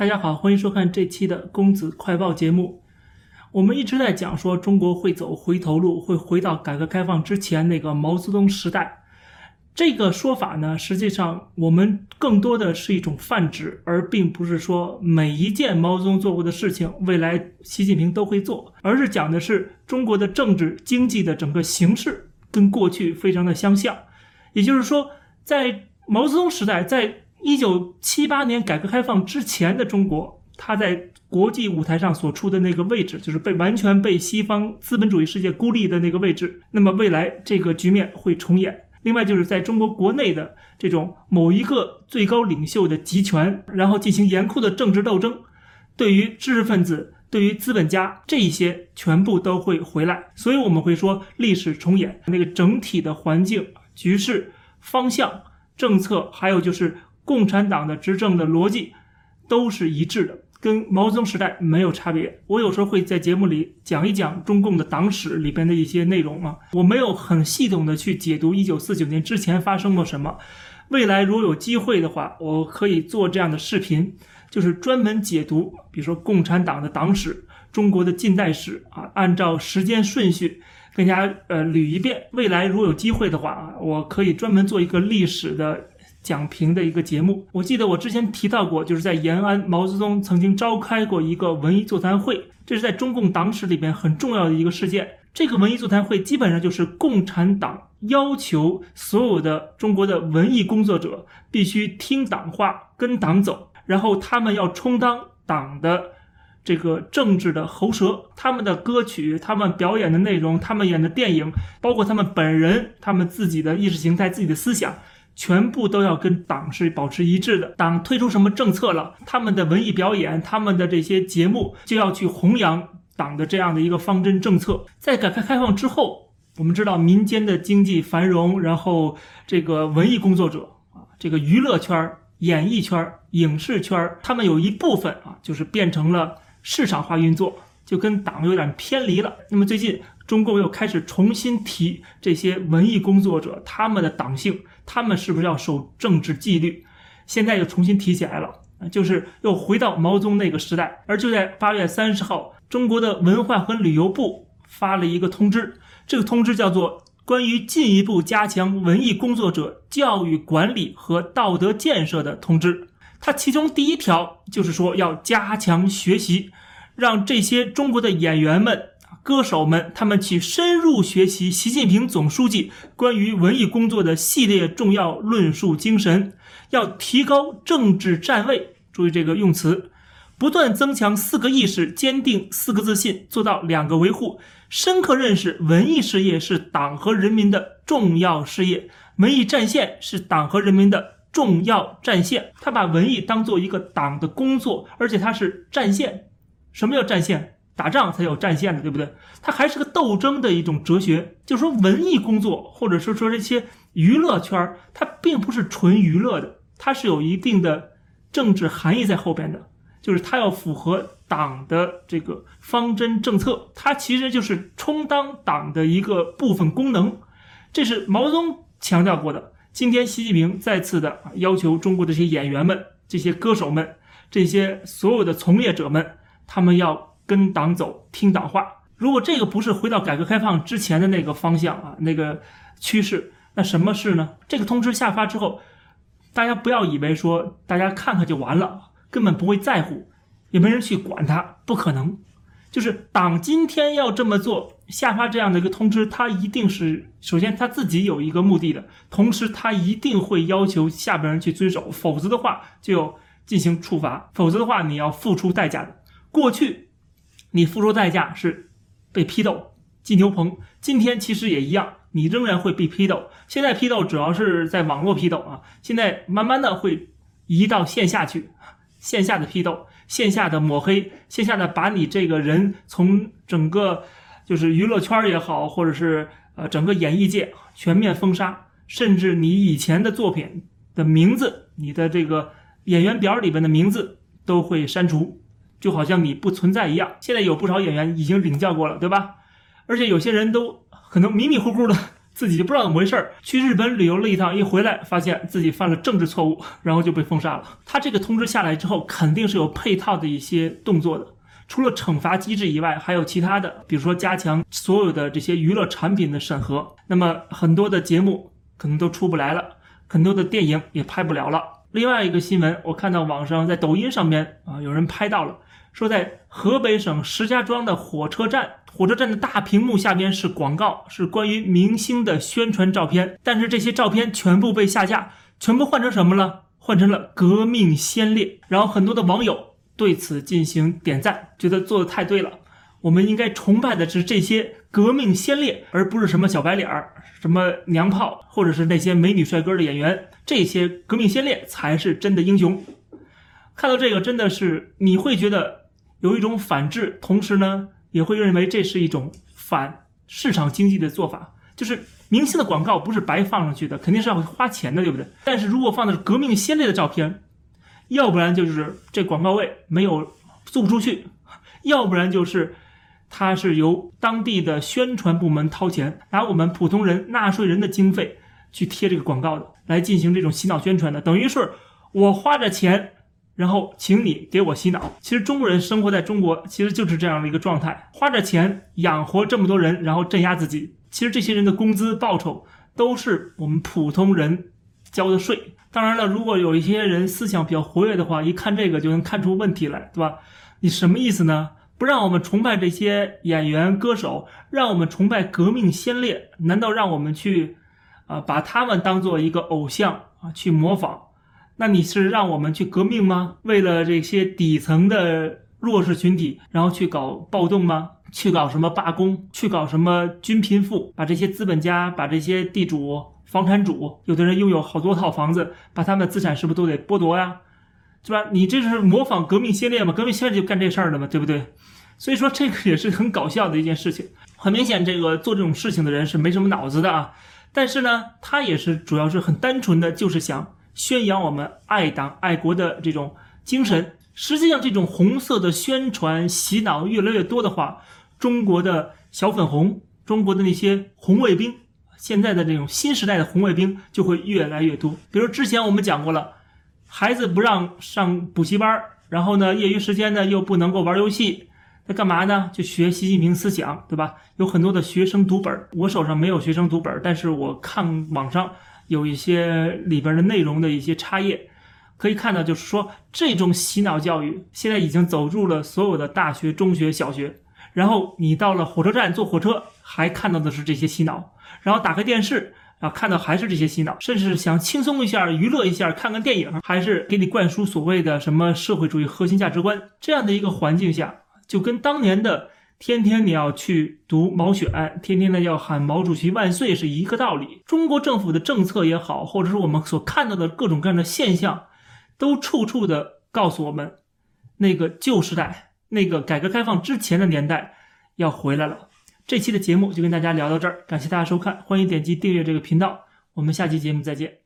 大家好，欢迎收看这期的公子快报节目。我们一直在讲说中国会走回头路，会回到改革开放之前那个毛泽东时代。这个说法呢，实际上我们更多的是一种泛指，而并不是说每一件毛泽东做过的事情，未来习近平都会做，而是讲的是中国的政治经济的整个形势跟过去非常的相像。也就是说，在毛泽东时代，在一九七八年改革开放之前的中国，它在国际舞台上所处的那个位置，就是被完全被西方资本主义世界孤立的那个位置。那么未来这个局面会重演。另外就是在中国国内的这种某一个最高领袖的集权，然后进行严酷的政治斗争，对于知识分子、对于资本家这一些全部都会回来。所以我们会说历史重演，那个整体的环境、局势、方向、政策，还有就是。共产党的执政的逻辑都是一致的，跟毛泽东时代没有差别。我有时候会在节目里讲一讲中共的党史里边的一些内容啊，我没有很系统的去解读一九四九年之前发生过什么。未来如果有机会的话，我可以做这样的视频，就是专门解读，比如说共产党的党史、中国的近代史啊，按照时间顺序跟大家呃捋一遍。未来如果有机会的话啊，我可以专门做一个历史的。讲评的一个节目，我记得我之前提到过，就是在延安，毛泽东曾经召开过一个文艺座谈会，这是在中共党史里边很重要的一个事件。这个文艺座谈会基本上就是共产党要求所有的中国的文艺工作者必须听党话，跟党走，然后他们要充当党的这个政治的喉舌，他们的歌曲、他们表演的内容、他们演的电影，包括他们本人、他们自己的意识形态、自己的思想。全部都要跟党是保持一致的。党推出什么政策了，他们的文艺表演、他们的这些节目就要去弘扬党的这样的一个方针政策。在改革开放之后，我们知道民间的经济繁荣，然后这个文艺工作者啊，这个娱乐圈、演艺圈、影视圈，他们有一部分啊，就是变成了市场化运作，就跟党有点偏离了。那么最近。中共又开始重新提这些文艺工作者他们的党性，他们是不是要守政治纪律？现在又重新提起来了，就是又回到毛泽东那个时代。而就在八月三十号，中国的文化和旅游部发了一个通知，这个通知叫做《关于进一步加强文艺工作者教育管理和道德建设的通知》。它其中第一条就是说要加强学习，让这些中国的演员们。歌手们，他们去深入学习习近平总书记关于文艺工作的系列重要论述精神，要提高政治站位。注意这个用词，不断增强四个意识，坚定四个自信，做到两个维护，深刻认识文艺事业是党和人民的重要事业，文艺战线是党和人民的重要战线。他把文艺当做一个党的工作，而且它是战线。什么叫战线？打仗才有战线的，对不对？它还是个斗争的一种哲学。就是说，文艺工作或者是说这些娱乐圈它并不是纯娱乐的，它是有一定的政治含义在后边的。就是它要符合党的这个方针政策，它其实就是充当党的一个部分功能。这是毛泽东强调过的。今天习近平再次的要求中国这些演员们、这些歌手们、这些所有的从业者们，他们要。跟党走，听党话。如果这个不是回到改革开放之前的那个方向啊，那个趋势，那什么是呢？这个通知下发之后，大家不要以为说大家看看就完了，根本不会在乎，也没人去管它，不可能。就是党今天要这么做，下发这样的一个通知，他一定是首先他自己有一个目的的，同时他一定会要求下边人去遵守，否则的话就进行处罚，否则的话你要付出代价的。过去。你付出代价是被批斗、进牛棚，今天其实也一样，你仍然会被批斗。现在批斗主要是在网络批斗啊，现在慢慢的会移到线下去，线下的批斗、线下的抹黑、线下的把你这个人从整个就是娱乐圈也好，或者是呃整个演艺界全面封杀，甚至你以前的作品的名字、你的这个演员表里边的名字都会删除。就好像你不存在一样。现在有不少演员已经领教过了，对吧？而且有些人都可能迷迷糊糊的自己就不知道怎么回事儿，去日本旅游了一趟，一回来发现自己犯了政治错误，然后就被封杀了。他这个通知下来之后，肯定是有配套的一些动作的，除了惩罚机制以外，还有其他的，比如说加强所有的这些娱乐产品的审核。那么很多的节目可能都出不来了，很多的电影也拍不了了。另外一个新闻，我看到网上在抖音上面啊，有人拍到了。说在河北省石家庄的火车站，火车站的大屏幕下边是广告，是关于明星的宣传照片，但是这些照片全部被下架，全部换成什么了？换成了革命先烈。然后很多的网友对此进行点赞，觉得做的太对了。我们应该崇拜的是这些革命先烈，而不是什么小白脸儿、什么娘炮，或者是那些美女帅哥的演员。这些革命先烈才是真的英雄。看到这个，真的是你会觉得。有一种反制，同时呢，也会认为这是一种反市场经济的做法。就是明星的广告不是白放上去的，肯定是要花钱的，对不对？但是如果放的是革命先烈的照片，要不然就是这广告位没有租不出去，要不然就是它是由当地的宣传部门掏钱，拿我们普通人纳税人的经费去贴这个广告的，来进行这种洗脑宣传的，等于是我花着钱。然后，请你给我洗脑。其实中国人生活在中国，其实就是这样的一个状态：花着钱养活这么多人，然后镇压自己。其实这些人的工资报酬都是我们普通人交的税。当然了，如果有一些人思想比较活跃的话，一看这个就能看出问题来，对吧？你什么意思呢？不让我们崇拜这些演员歌手，让我们崇拜革命先烈？难道让我们去啊把他们当做一个偶像啊去模仿？那你是让我们去革命吗？为了这些底层的弱势群体，然后去搞暴动吗？去搞什么罢工？去搞什么均贫富？把这些资本家、把这些地主、房产主，有的人拥有好多套房子，把他们的资产是不是都得剥夺呀？是吧？你这是模仿革命先烈吗？革命先烈就干这事儿的嘛，对不对？所以说这个也是很搞笑的一件事情。很明显，这个做这种事情的人是没什么脑子的啊。但是呢，他也是主要是很单纯的，就是想。宣扬我们爱党爱国的这种精神，实际上这种红色的宣传洗脑越来越多的话，中国的小粉红，中国的那些红卫兵，现在的这种新时代的红卫兵就会越来越多。比如之前我们讲过了，孩子不让上补习班，然后呢，业余时间呢又不能够玩游戏，那干嘛呢？就学习近平思想，对吧？有很多的学生读本，我手上没有学生读本，但是我看网上。有一些里边的内容的一些插页，可以看到，就是说这种洗脑教育现在已经走入了所有的大学、中学、小学。然后你到了火车站坐火车，还看到的是这些洗脑；然后打开电视啊，看到还是这些洗脑。甚至想轻松一下、娱乐一下，看看电影，还是给你灌输所谓的什么社会主义核心价值观。这样的一个环境下，就跟当年的。天天你要去读毛选，天天的要喊毛主席万岁是一个道理。中国政府的政策也好，或者是我们所看到的各种各样的现象，都处处的告诉我们，那个旧时代，那个改革开放之前的年代要回来了。这期的节目就跟大家聊到这儿，感谢大家收看，欢迎点击订阅这个频道，我们下期节目再见。